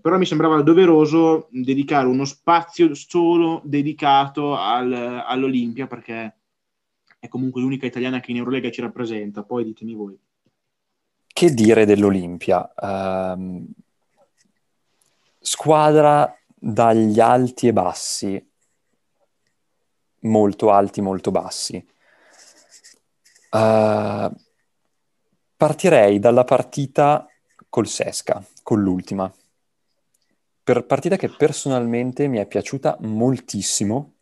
però mi sembrava doveroso dedicare uno spazio solo dedicato al, all'Olimpia perché è comunque l'unica italiana che in Eurolega ci rappresenta, poi ditemi voi. Che dire dell'Olimpia? Uh, squadra dagli alti e bassi, molto alti, molto bassi. Uh, partirei dalla partita col Sesca, con l'ultima. Per partita che personalmente mi è piaciuta moltissimo,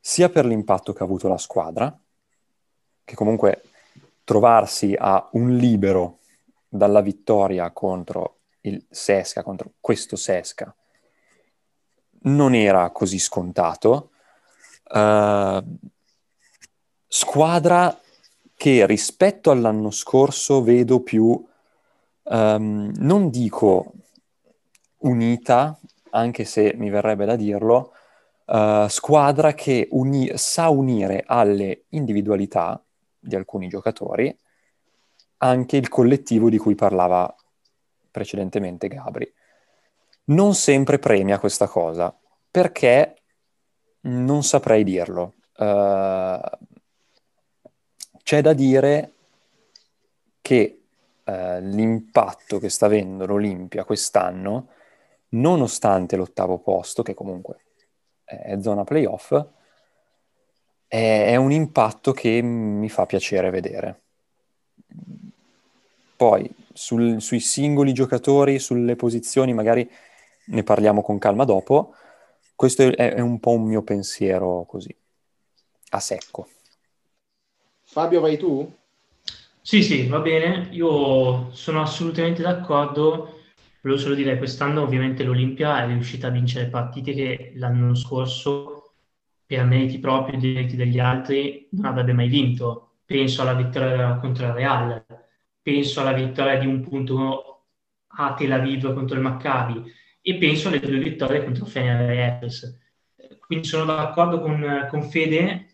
sia per l'impatto che ha avuto la squadra, che comunque trovarsi a un libero dalla vittoria contro il Sesca, contro questo Sesca, non era così scontato. Uh, squadra che rispetto all'anno scorso vedo più um, non dico unita, anche se mi verrebbe da dirlo, uh, squadra che uni- sa unire alle individualità di alcuni giocatori anche il collettivo di cui parlava precedentemente Gabri. Non sempre premia questa cosa, perché non saprei dirlo. Uh, c'è da dire che eh, l'impatto che sta avendo l'Olimpia quest'anno, nonostante l'ottavo posto, che comunque è zona playoff, è, è un impatto che mi fa piacere vedere. Poi sul, sui singoli giocatori, sulle posizioni, magari ne parliamo con calma dopo. Questo è, è un po' un mio pensiero così, a secco. Fabio, vai tu? Sì, sì, va bene. Io sono assolutamente d'accordo. Volevo solo dire, quest'anno ovviamente l'Olimpia è riuscita a vincere partite che l'anno scorso, per meriti propri e meriti degli altri, non avrebbe mai vinto. Penso alla vittoria contro il Real, penso alla vittoria di un punto a Tel Aviv contro il Maccabi e penso alle due vittorie contro Fener e Efes. Quindi sono d'accordo con, con Fede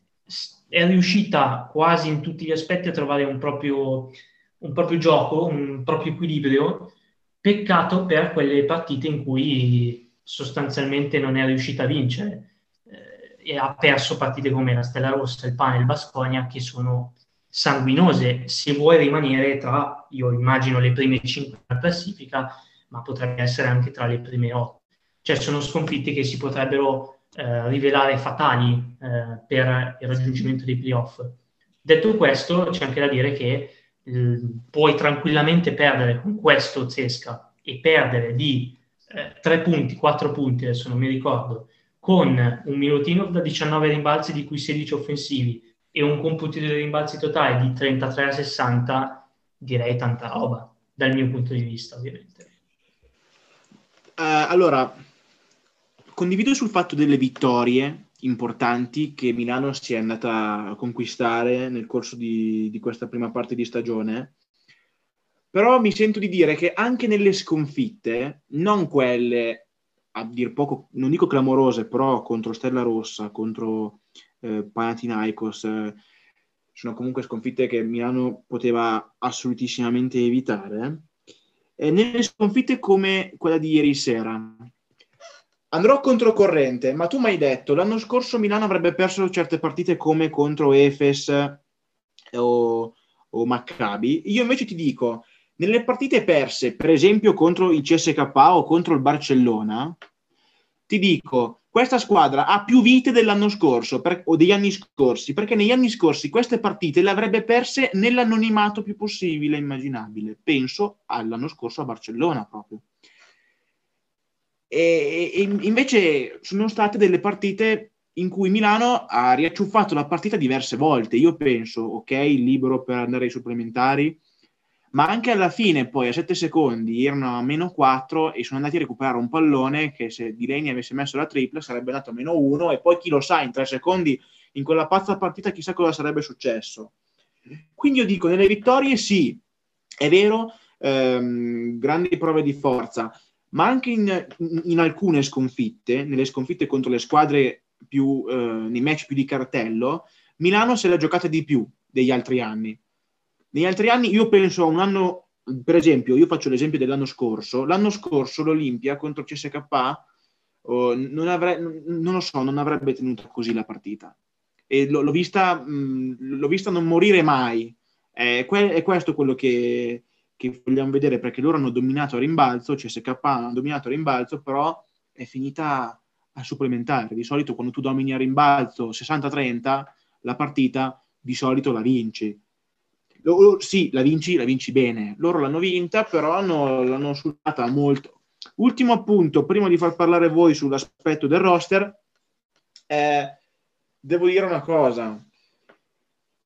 è riuscita quasi in tutti gli aspetti a trovare un proprio, un proprio gioco, un proprio equilibrio. Peccato per quelle partite in cui sostanzialmente non è riuscita a vincere eh, e ha perso partite come la Stella Rossa, il Pane il Basconia che sono sanguinose se vuoi rimanere tra, io immagino, le prime 5 della classifica, ma potrebbe essere anche tra le prime 8. Cioè sono sconfitte che si potrebbero eh, rivelare fatali eh, per il raggiungimento dei playoff. Detto questo, c'è anche da dire che puoi tranquillamente perdere con questo Zesca e perdere di eh, 3 punti, 4 punti, adesso non mi ricordo, con un minutino da 19 rimbalzi di cui 16 offensivi e un computo di rimbalzi totale di 33 a 60, direi tanta roba, dal mio punto di vista ovviamente. Uh, allora, condivido sul fatto delle vittorie importanti che Milano si è andata a conquistare nel corso di, di questa prima parte di stagione. Però mi sento di dire che anche nelle sconfitte, non quelle a dir poco, non dico clamorose, però contro Stella Rossa, contro eh, Panathinaikos, eh, sono comunque sconfitte che Milano poteva assolutissimamente evitare. Eh, nelle sconfitte come quella di ieri sera, Andrò controcorrente, ma tu mi hai detto l'anno scorso Milano avrebbe perso certe partite come contro Efes o, o Maccabi. Io invece ti dico, nelle partite perse, per esempio contro il CSK o contro il Barcellona, ti dico, questa squadra ha più vite dell'anno scorso per, o degli anni scorsi, perché negli anni scorsi queste partite le avrebbe perse nell'anonimato più possibile immaginabile. Penso all'anno scorso a Barcellona proprio. E, e invece sono state delle partite in cui Milano ha riacciuffato la partita diverse volte. Io penso, ok, libero per andare ai supplementari, ma anche alla fine, poi a 7 secondi, erano a meno 4 e sono andati a recuperare un pallone che se Dileni avesse messo la tripla sarebbe andato a meno 1 e poi chi lo sa, in 3 secondi in quella pazza partita chissà cosa sarebbe successo. Quindi io dico, nelle vittorie sì, è vero, ehm, grandi prove di forza, ma anche in, in, alcune sconfitte, nelle sconfitte contro le squadre più, eh, nei match più di cartello, Milano se l'ha giocata di più degli altri anni. Negli altri anni io penso a un anno per esempio, io faccio l'esempio dell'anno scorso, l'anno scorso l'Olimpia contro CSK oh, non, avre- non lo so, non avrebbe tenuto così la partita. E l- l'ho, vista, mh, l'ho vista non morire mai. È, que- è questo quello che, che, vogliamo vedere, perché loro hanno dominato a rimbalzo, CSK hanno dominato a rimbalzo, però è finita a supplementare. Di solito quando tu domini a rimbalzo 60-30, la partita di solito la vinci loro, sì, la vinci, la vinci bene. Loro l'hanno vinta, però hanno, l'hanno sudata molto. Ultimo appunto, prima di far parlare voi sull'aspetto del roster, eh, devo dire una cosa.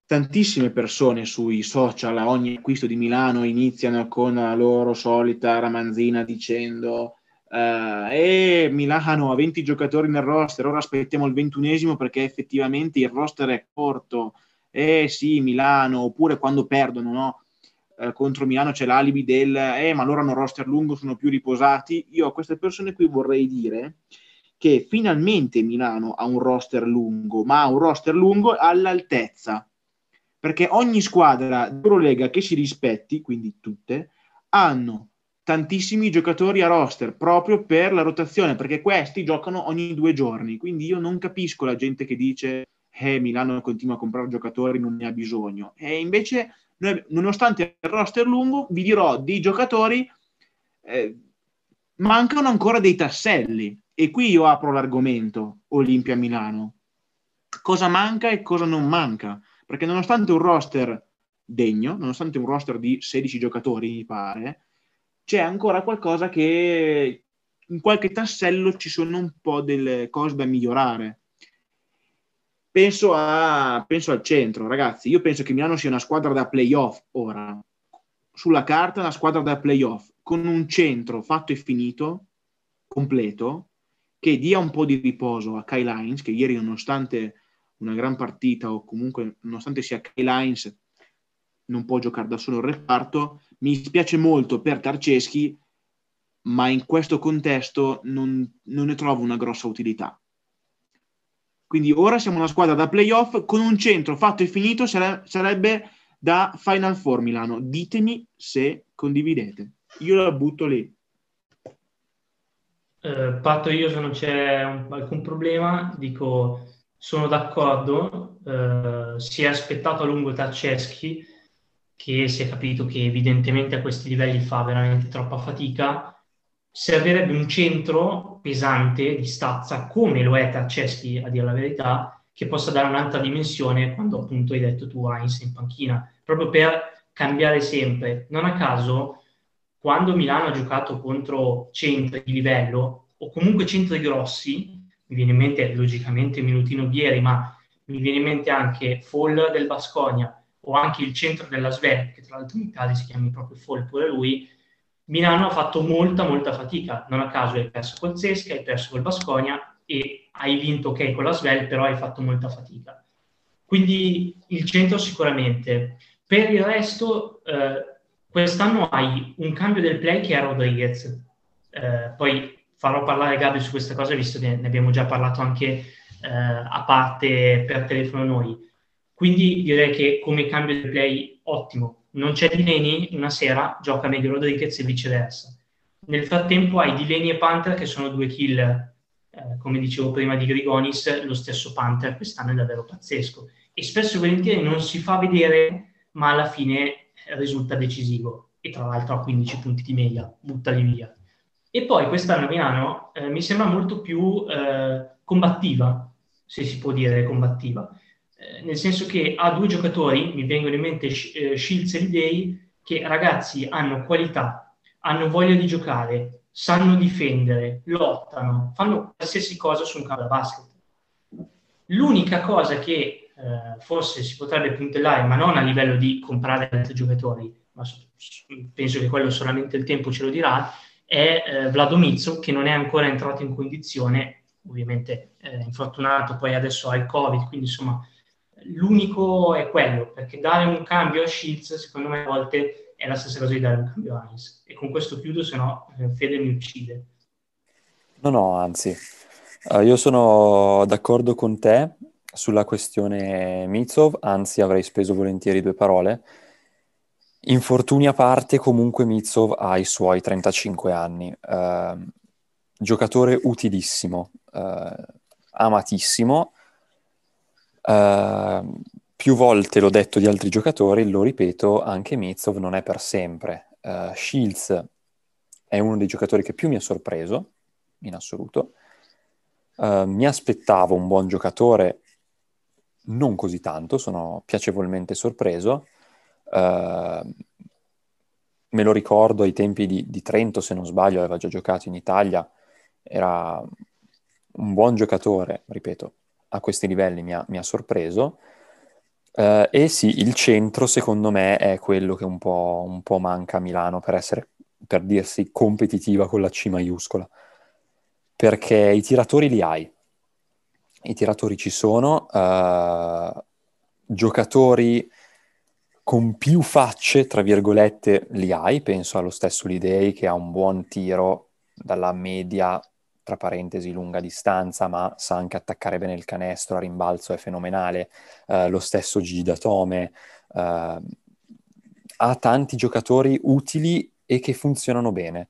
Tantissime persone sui social a ogni acquisto di Milano iniziano con la loro solita ramanzina dicendo eh, Milano ha 20 giocatori nel roster, ora aspettiamo il ventunesimo perché effettivamente il roster è corto eh sì, Milano, oppure quando perdono, no? Eh, contro Milano c'è l'alibi del eh, ma loro hanno roster lungo, sono più riposati. Io a queste persone qui vorrei dire che finalmente Milano ha un roster lungo, ma ha un roster lungo all'altezza. Perché ogni squadra d'Eurolega che si rispetti, quindi tutte, hanno tantissimi giocatori a roster proprio per la rotazione, perché questi giocano ogni due giorni. Quindi io non capisco la gente che dice eh, Milano continua a comprare giocatori, non ne ha bisogno. E invece, nonostante il roster lungo, vi dirò dei giocatori, eh, mancano ancora dei tasselli. E qui io apro l'argomento Olimpia Milano. Cosa manca e cosa non manca? Perché nonostante un roster degno, nonostante un roster di 16 giocatori, mi pare, c'è ancora qualcosa che in qualche tassello ci sono un po' delle cose da migliorare penso, a, penso al centro, ragazzi. Io penso che Milano sia una squadra da playoff ora. Sulla carta, una squadra da playoff con un centro fatto e finito, completo, che dia un po' di riposo a Kyle Lines, che ieri, nonostante una gran partita, o comunque nonostante sia Kyle Lines, non può giocare da solo il reparto. Mi spiace molto per Tarceschi, ma in questo contesto non, non ne trovo una grossa utilità. Quindi ora siamo una squadra da playoff con un centro fatto e finito, sare- sarebbe da Final Four Milano. Ditemi se condividete. Io la butto lì. Eh, patto io se non c'è un, alcun problema, dico sono d'accordo, eh, si è aspettato a lungo Tarceschi che si è capito che evidentemente a questi livelli fa veramente troppa fatica servirebbe un centro pesante di stazza, come lo è Tarceschi, a dire la verità, che possa dare un'altra dimensione quando appunto hai detto tu Heinz in panchina, proprio per cambiare sempre. Non a caso, quando Milano ha giocato contro centri di livello, o comunque centri grossi, mi viene in mente logicamente Minutino Bieri, ma mi viene in mente anche Fall del Basconia, o anche il centro della Sver, che tra l'altro in Italia si chiama proprio Fall pure lui, Milano ha fatto molta, molta fatica. Non a caso hai perso col Zesca, hai perso col Basconia e hai vinto ok con la Svel, però hai fatto molta fatica. Quindi il centro sicuramente. Per il resto, eh, quest'anno hai un cambio del play che è Rodriguez. Eh, poi farò parlare Gabi su questa cosa, visto che ne abbiamo già parlato anche eh, a parte per telefono noi. Quindi direi che come cambio del play ottimo non c'è Dileni una sera, gioca meglio Rodriguez e viceversa. Nel frattempo hai Dileni e Panther che sono due kill, eh, come dicevo prima di Grigonis, lo stesso Panther quest'anno è davvero pazzesco e spesso e volentieri non si fa vedere, ma alla fine risulta decisivo e tra l'altro ha 15 punti di media, buttali via. E poi quest'anno Milano eh, mi sembra molto più eh, combattiva, se si può dire combattiva. Eh, nel senso che ha due giocatori, mi vengono in mente eh, Shields e Lidei, che ragazzi hanno qualità, hanno voglia di giocare, sanno difendere, lottano, fanno qualsiasi cosa su un campo da basket. L'unica cosa che eh, forse si potrebbe puntellare, ma non a livello di comprare altri giocatori, ma penso che quello solamente il tempo ce lo dirà, è eh, Vladomizzo che non è ancora entrato in condizione, ovviamente è infortunato, poi adesso ha il Covid, quindi insomma l'unico è quello, perché dare un cambio a Shields, secondo me, a volte è la stessa cosa di dare un cambio a Heinz. E con questo chiudo, se no eh, Fede mi uccide. No, no, anzi, uh, io sono d'accordo con te sulla questione Mitsov, anzi avrei speso volentieri due parole. Infortuni a parte, comunque Mitsov ha i suoi 35 anni. Uh, giocatore utilissimo, uh, amatissimo. Uh, più volte l'ho detto di altri giocatori, lo ripeto, anche Mitsov non è per sempre. Uh, Shields è uno dei giocatori che più mi ha sorpreso, in assoluto. Uh, mi aspettavo un buon giocatore, non così tanto, sono piacevolmente sorpreso. Uh, me lo ricordo ai tempi di, di, Trento, se non sbaglio, aveva già giocato in Italia, era un buon giocatore, ripeto, a questi livelli mi ha, mi ha sorpreso. Uh, e sì, il centro secondo me è quello che un po', un po', manca a Milano per essere, per dirsi competitiva con la C maiuscola. Perché i tiratori li hai. I tiratori ci sono, uh, giocatori con più facce, tra virgolette, li hai. Penso allo stesso Lidei che ha un buon tiro dalla media tra parentesi lunga distanza, ma sa anche attaccare bene il canestro, a rimbalzo è fenomenale, uh, lo stesso Gigi Datome, uh, ha tanti giocatori utili e che funzionano bene.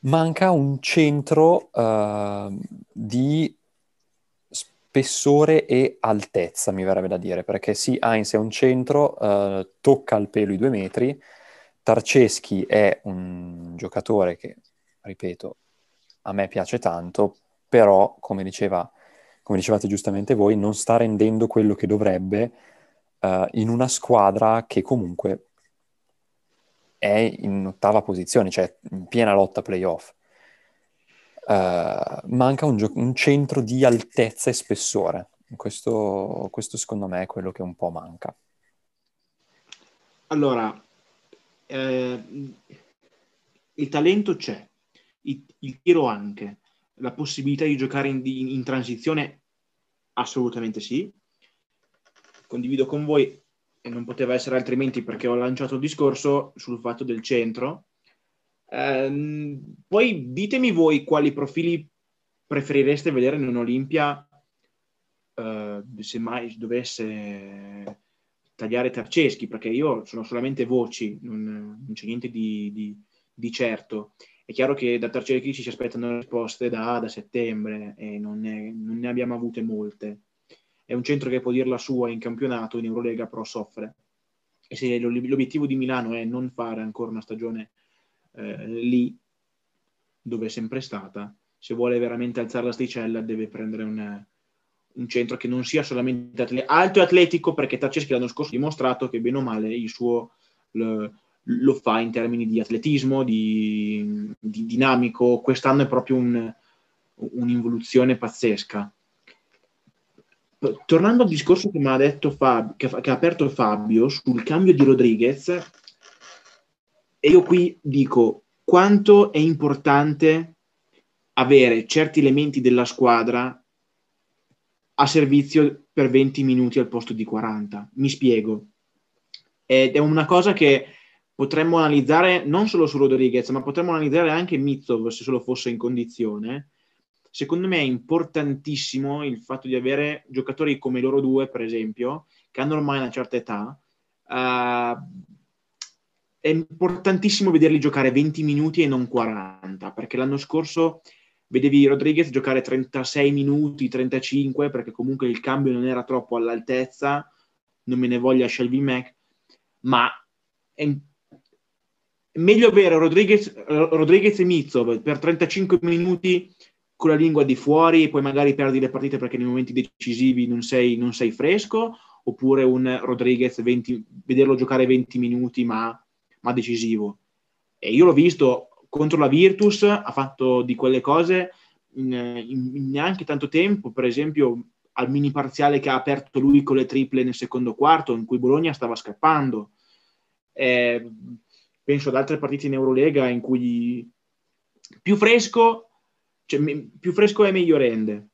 Manca un centro uh, di spessore e altezza, mi verrebbe da dire, perché sì, Heinz è un centro, tocca al pelo i due metri, Tarceschi è un giocatore che, ripeto, a me piace tanto, però, come, diceva, come dicevate giustamente voi, non sta rendendo quello che dovrebbe uh, in una squadra che comunque è in ottava posizione, cioè in piena lotta playoff. Uh, manca un, gio- un, centro di altezza e spessore. Questo, questo, secondo me è quello che un po' manca. Allora, eh, il talento c'è, il, il tiro anche, la possibilità di giocare in, in, in transizione assolutamente sì. Condivido con voi e non poteva essere altrimenti perché ho lanciato il discorso sul fatto del centro. Eh, poi ditemi voi quali profili preferireste vedere in un'Olimpia eh, se mai dovesse tagliare Tarceschi, perché io sono solamente voci, non, non c'è niente di, di, di certo. È chiaro che da Tarcelchi ci si aspettano risposte da, da settembre e non ne, non ne, abbiamo avute molte. È un centro che può dire la sua in campionato, in Eurolega, però soffre. E se l'obiettivo di Milano è non fare ancora una stagione eh, lì, dove è sempre stata, se vuole veramente alzare la sticella deve prendere un, un centro che non sia solamente atle- alto e atletico, perché Tarceschi l'anno scorso ha dimostrato che bene o male il suo... Le, lo fa in termini di atletismo, di, di dinamico. Quest'anno è proprio un, un'involuzione pazzesca. Tornando al discorso che mi ha detto Fabio, che, che ha aperto Fabio sul cambio di Rodriguez, e io qui dico quanto è importante avere certi elementi della squadra a servizio per 20 minuti al posto di 40. Mi spiego. Ed è una cosa che potremmo analizzare non solo su Rodriguez, ma potremmo analizzare anche Mitsov se solo fosse in condizione. Secondo me è importantissimo il fatto di avere giocatori come loro due, per esempio, che hanno ormai una certa età. Uh, è importantissimo vederli giocare 20 minuti e non 40, perché l'anno scorso vedevi Rodriguez giocare 36 minuti, 35, perché comunque il cambio non era troppo all'altezza, non me ne voglia Shelby Mac, ma è meglio avere Rodriguez, Rodriguez e Mizzo per 35 minuti con la lingua di fuori e poi magari perdi le partite perché nei momenti decisivi non sei, non sei fresco, oppure un Rodriguez 20, vederlo giocare 20 minuti ma, ma, decisivo. E io l'ho visto contro la Virtus, ha fatto di quelle cose in, in, in neanche tanto tempo, per esempio al mini parziale che ha aperto lui con le triple nel secondo quarto, in cui Bologna stava scappando. Eh, penso ad altre partite in Eurolega in cui più fresco, cioè, più fresco è meglio rende.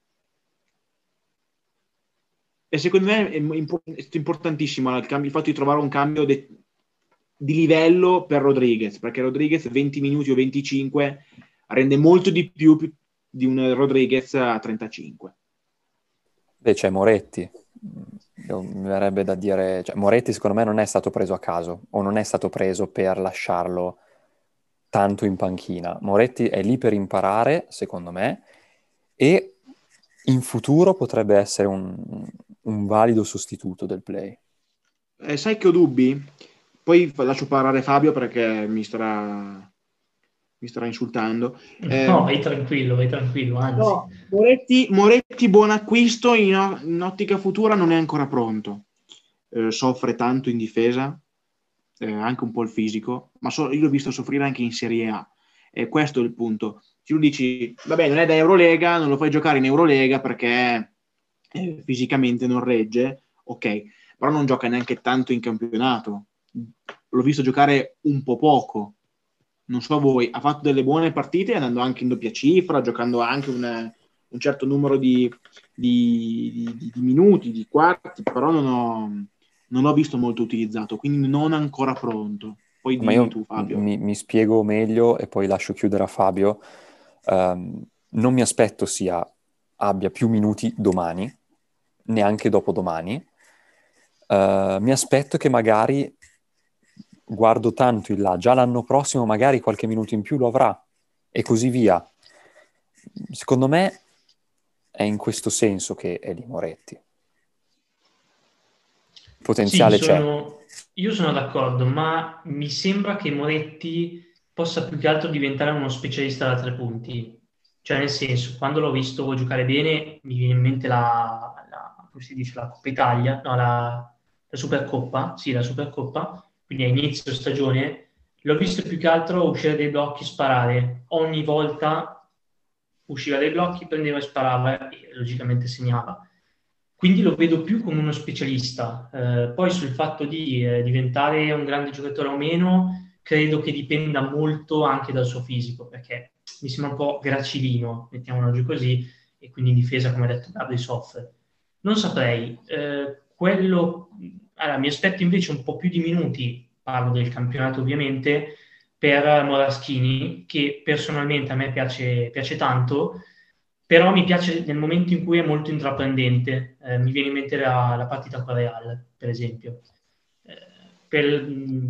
E secondo me è importantissimo il, il fatto di trovare un cambio de, di livello per Rodriguez, perché Rodriguez 20 minuti o 25 rende molto di più di un Rodriguez a 35. Beh, c'è Moretti. mi verrebbe da dire, cioè, Moretti secondo me non è stato preso a caso o non è stato preso per lasciarlo tanto in panchina. Moretti è lì per imparare, secondo me, e in futuro potrebbe essere un, un valido sostituto del play. Eh, sai che ho dubbi? Poi lascio parlare Fabio perché mi starà, mi starà insultando. Eh, no, vai tranquillo, vai tranquillo, anzi. No, Moretti, Moretti, buon acquisto, in, in, ottica futura non è ancora pronto. Eh, soffre tanto in difesa, eh, anche un po' il fisico, ma so, io l'ho visto soffrire anche in Serie A. E questo è il punto. Tu dici, vabbè, non è da Eurolega, non lo fai giocare in Eurolega perché eh, fisicamente non regge, ok, però non gioca neanche tanto in campionato. L'ho visto giocare un po' poco. Non so voi, ha fatto delle buone partite andando anche in doppia cifra, giocando anche un, un certo numero di, di, di, di, minuti, di quarti, però non, ho, non l'ho visto molto utilizzato, quindi non ancora pronto. Poi Ma io tu, Fabio. Mi, mi, spiego meglio e poi lascio chiudere a Fabio. Um, non mi aspetto sia abbia più minuti domani, neanche dopodomani. Uh, mi aspetto che magari guardo tanto in là, già l'anno prossimo magari qualche minuto in più lo avrà e così via. Secondo me è in questo senso che è lì Moretti. Potenziale sì, sono, c'è. Io sono d'accordo, ma mi sembra che Moretti possa più che altro diventare uno specialista da tre punti. Cioè, nel senso, quando l'ho visto giocare bene, mi viene in mente la, la come si dice, la Coppa Italia, no, la, la Supercoppa, sì, la Supercoppa, quindi a inizio stagione, l'ho visto più che altro uscire dai blocchi e sparare. Ogni volta usciva dai blocchi, prendeva e sparava e logicamente segnava. Quindi lo vedo più come uno specialista. Eh, poi sul fatto di eh, diventare un grande giocatore o meno, credo che dipenda molto anche dal suo fisico, perché mi sembra un po' gracilino, mettiamolo giù così, e quindi in difesa, come ha detto Gabri, soffre. Non saprei. Eh, quello allora, mi aspetto invece un po' più di minuti, parlo del campionato ovviamente, per Moraschini, che personalmente a me piace, piace tanto, però mi piace nel momento in cui è molto intraprendente. Eh, mi viene in mente la, la partita con Real, per esempio. Eh, per,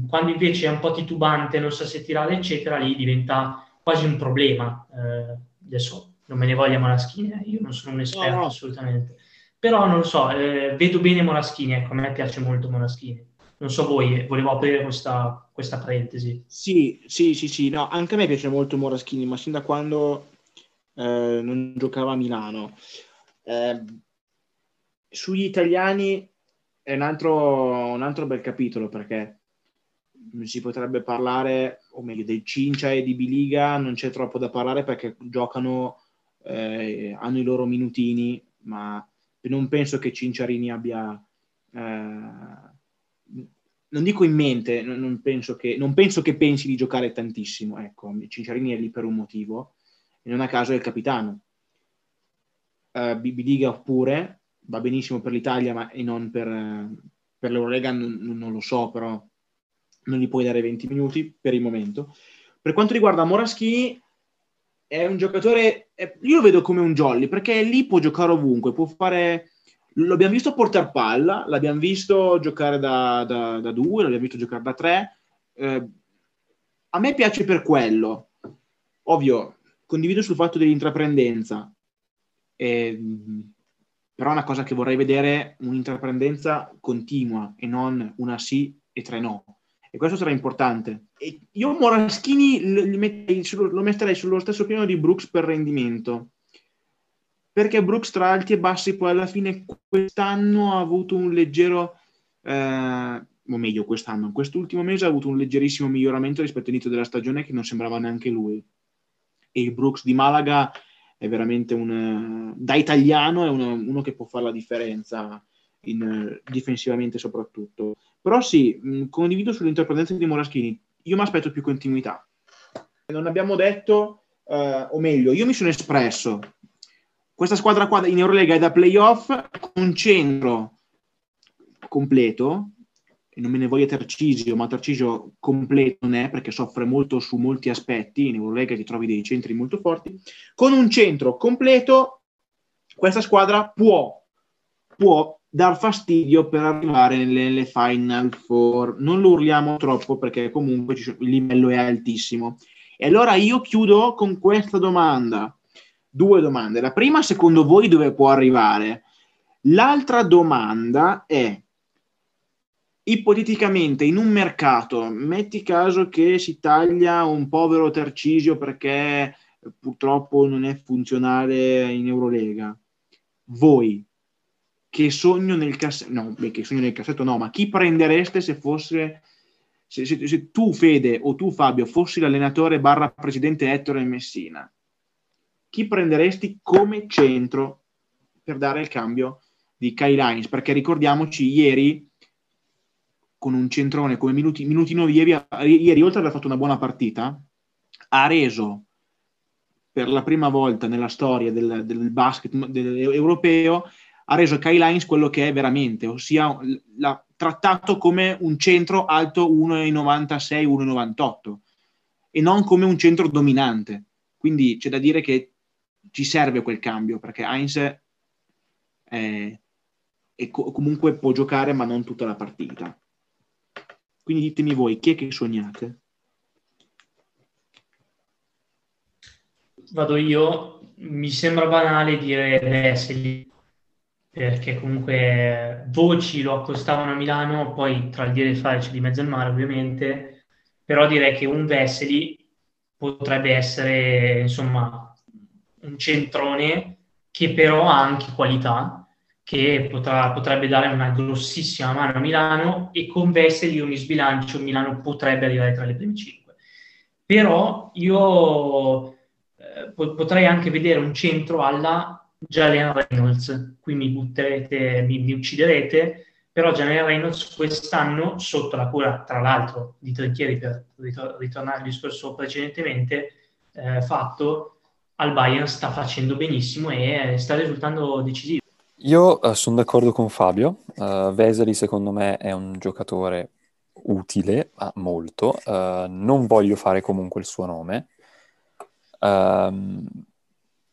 quando invece è un po' titubante, non sa se tirare, eccetera, lì diventa quasi un problema. Eh, adesso non me ne voglia Moraschini, eh, io non sono un esperto no, no. assolutamente però non lo so, eh, vedo bene Moraschini, ecco, a me piace molto Moraschini. Non so voi, volevo aprire questa, questa parentesi. Sì, sì, sì, sì, no, anche a me piace molto Moraschini, ma sin da quando eh, non giocava a Milano. Eh, sugli italiani è un altro, un altro bel capitolo perché si potrebbe parlare, o meglio, del Cincia e di Biliga non c'è troppo da parlare perché giocano, eh, hanno i loro minutini, ma non penso che Cinciarini abbia, eh, non dico in mente, non, penso che, non, penso che, pensi di giocare tantissimo, ecco, Cinciarini è lì per un motivo e non a caso è il capitano. Uh, Bibidiga pure, va benissimo per l'Italia ma e non per, per l'Eurolega, non, non lo so, però non gli puoi dare 20 minuti per il momento. Per quanto riguarda Moraschini, è un giocatore, io lo vedo come un jolly, perché lì può giocare ovunque, può fare... L'abbiamo visto portare palla, l'abbiamo visto giocare da, da, da due, l'abbiamo visto giocare da tre. Eh, a me piace per quello. Ovvio, condivido sul fatto dell'intraprendenza. Eh, però è una cosa che vorrei vedere un'intraprendenza continua e non una sì e tre no e questo sarà importante. Io Moraschini lo metterei sullo stesso piano di Brooks per rendimento, perché Brooks tra alti e bassi poi alla fine quest'anno ha avuto un leggero, eh, o meglio quest'anno, quest'ultimo mese ha avuto un leggerissimo miglioramento rispetto all'inizio della stagione che non sembrava neanche lui. E il Brooks di Malaga è veramente un, da italiano, è uno, uno che può fare la differenza in, difensivamente soprattutto. Però sì, condivido sull'interpretanza di Moraschini. Io mi aspetto più continuità. Non abbiamo detto, uh, o meglio, io mi sono espresso. Questa squadra qua in Eurolega è da playoff con centro completo, e non me ne voglia Tarcisio, ma Tarcisio completo non è perché soffre molto su molti aspetti, in Eurolega ti trovi dei centri molto forti, con un centro completo questa squadra può, può dar fastidio per arrivare nelle, nelle Final Four. Non lo urliamo troppo perché comunque il livello è altissimo. E allora io chiudo con questa domanda. Due domande. La prima, secondo voi, dove può arrivare? L'altra domanda è, ipoteticamente, in un mercato, metti caso che si taglia un povero Tercisio perché purtroppo non è funzionale in Eurolega. Voi che sogno nel cassetto, no, beh, che sogno nel cassetto no, ma chi prendereste se fosse, se, se, se tu Fede o tu Fabio fossi l'allenatore barra presidente Ettore Messina, chi prenderesti come centro per dare il cambio di Kai Lines? Perché ricordiamoci, ieri con un centrone come Minuti, Minutino ieri, ieri, oltre ad aver fatto una buona partita, ha reso per la prima volta nella storia del, del basket del, europeo ha reso Kai Lines quello che è veramente, ossia l'ha trattato come un centro alto 1,96, 1,98 e non come un centro dominante. Quindi c'è da dire che ci serve quel cambio perché Heinz è, è co- comunque può giocare ma non tutta la partita. Quindi ditemi voi, chi è che sognate? Vado io, mi sembra banale dire Vesely perché comunque voci lo accostavano a Milano, poi tra il dire e il fare c'è di mezzo al mare ovviamente, però direi che un Vesely potrebbe essere insomma un centrone che però ha anche qualità, che potrà, potrebbe dare una grossissima mano a Milano e con Vesely mi sbilancio, Milano potrebbe arrivare tra le prime cinque. Però io eh, potrei anche vedere un centro alla Jalen Reynolds, qui mi butterete, mi, mi ucciderete, però Jalen Reynolds quest'anno, sotto la cura, tra l'altro, di Trinchieri, per ritornare al discorso precedentemente eh, fatto, al Bayern sta facendo benissimo e sta risultando decisivo. Io uh, sono d'accordo con Fabio, uh, Vesely secondo me è un giocatore utile, uh, molto, uh, non voglio fare comunque il suo nome. Um,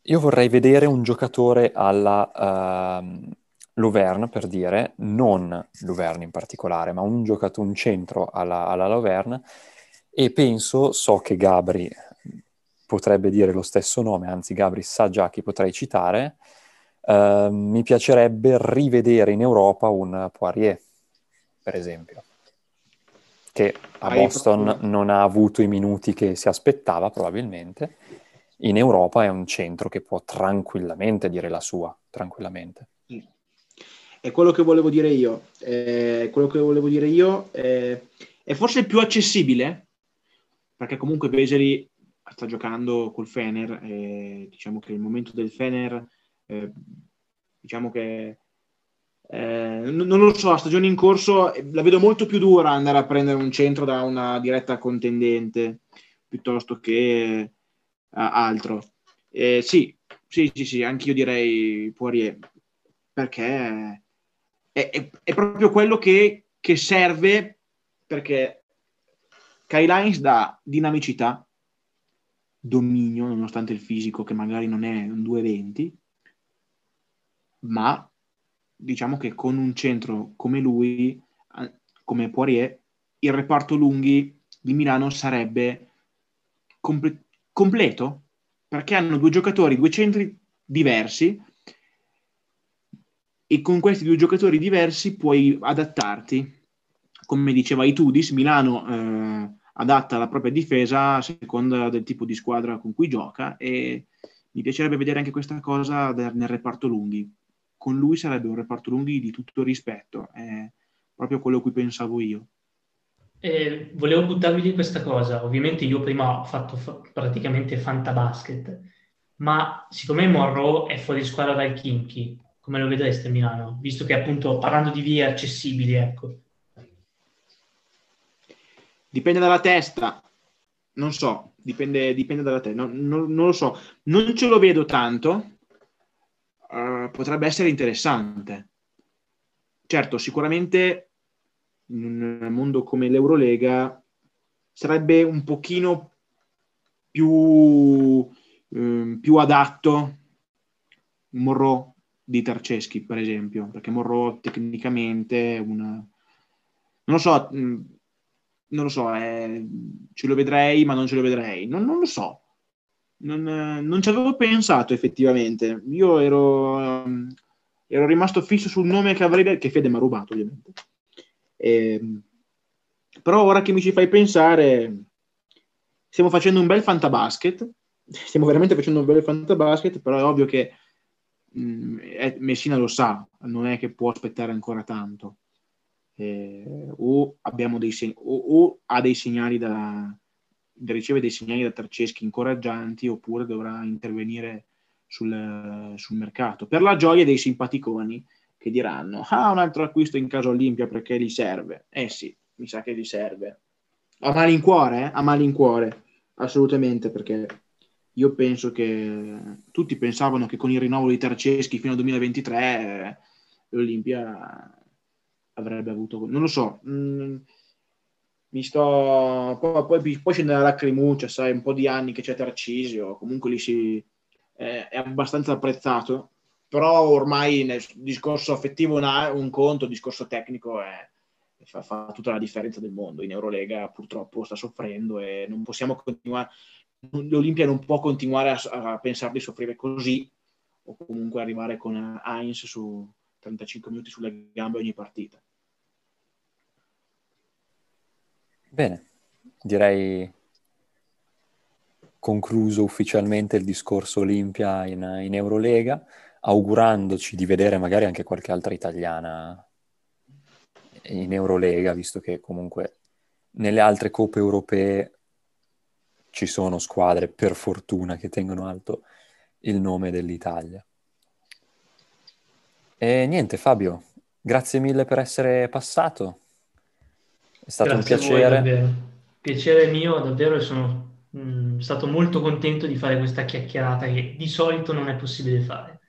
io vorrei vedere un giocatore alla uh, Luverne, per dire, non Luverne in particolare, ma un giocatore, un centro alla, alla Luverne, e penso, so che Gabri potrebbe dire lo stesso nome, anzi Gabri sa già chi potrei citare, uh, mi piacerebbe rivedere in Europa un Poirier, per esempio, che a Boston non ha avuto i minuti che si aspettava probabilmente, in Europa è un centro che può tranquillamente dire la sua, tranquillamente. È quello che volevo dire io. Eh, quello che volevo dire io eh, è forse più accessibile, perché comunque Vesely sta giocando col Fener, e diciamo che il momento del Fener, eh, diciamo che eh, non, lo so, la stagione in corso la vedo molto più dura andare a prendere un centro da una diretta contendente piuttosto che altro. Eh, sì, sì, sì, sì, anche io direi Poirier, perché è, è, è proprio quello che, che, serve, perché Kai Lines dà dinamicità, dominio, nonostante il fisico che magari non è un 2,20, ma diciamo che con un centro come lui, come Poirier, il reparto lunghi di Milano sarebbe completamente completo perché hanno due giocatori, due centri diversi e con questi due giocatori diversi puoi adattarti. Come diceva Itudis, Milano eh, adatta la propria difesa a seconda del tipo di squadra con cui gioca e mi piacerebbe vedere anche questa cosa nel reparto lunghi. Con lui sarebbe un reparto lunghi di tutto rispetto, è proprio quello a cui pensavo io. Eh, volevo buttarvi di questa cosa. Ovviamente io prima ho fatto fa- praticamente fantabasket, ma siccome Morro è fuori squadra dal Kimchi, come lo vedreste a Milano? Visto che appunto parlando di vie accessibili, ecco. Dipende dalla testa, non so, dipende, dipende dalla testa, non, non, non, lo so. Non ce lo vedo tanto, uh, potrebbe essere interessante. Certo, sicuramente in un mondo come l'Eurolega sarebbe un pochino più, eh, più adatto Morro di Tarceschi, per esempio, perché Morro tecnicamente una... non lo so, mm, non lo so, eh, ce lo vedrei, ma non ce lo vedrei, non, non lo so. Non, non, ci avevo pensato effettivamente. Io ero, ero rimasto fisso sul nome che avrei che Fede mi ha rubato, ovviamente. Ehm, però ora che mi ci fai pensare, stiamo facendo un bel fantabasket. Stiamo veramente facendo un bel fantabasket, però è ovvio che mh, mm, Messina lo sa, non è che può aspettare ancora tanto. Eh, o, dei seg- o, o, ha dei segnali da, riceve dei segnali da Tarceschi incoraggianti oppure dovrà intervenire sul, sul, mercato per la gioia dei simpaticoni che diranno ah un altro acquisto in casa Olimpia perché gli serve. Eh sì mi sa che gli serve. A malincuore eh? a malincuore assolutamente perché io penso che tutti pensavano che con il rinnovo di Tarceschi fino al 2023 eh, l'Olimpia avrebbe avuto, non lo so, mh, mm, mi sto, poi, poi, poi scende la lacrimuccia, sai, un po' di anni che c'è Tarcisio, comunque lì si, eh, è abbastanza apprezzato, però ormai nel discorso affettivo una, un conto, il discorso tecnico è, fa, fa, tutta la differenza del mondo. In Eurolega purtroppo sta soffrendo e non possiamo continuare, l'Olimpia non può continuare a, a pensare di soffrire così o comunque arrivare con Heinz su 35 minuti sulle gambe ogni partita. Bene, direi concluso ufficialmente il discorso Olimpia in, in, Eurolega, augurandoci di vedere magari anche qualche altra italiana in Eurolega, visto che comunque nelle altre coppe europee ci sono squadre, per fortuna, che tengono alto il nome dell'Italia. E niente, Fabio, grazie mille per essere passato. È stato grazie un piacere. Voi, piacere mio, davvero, sono mh, mm, stato molto contento di fare questa chiacchierata che di solito non è possibile fare.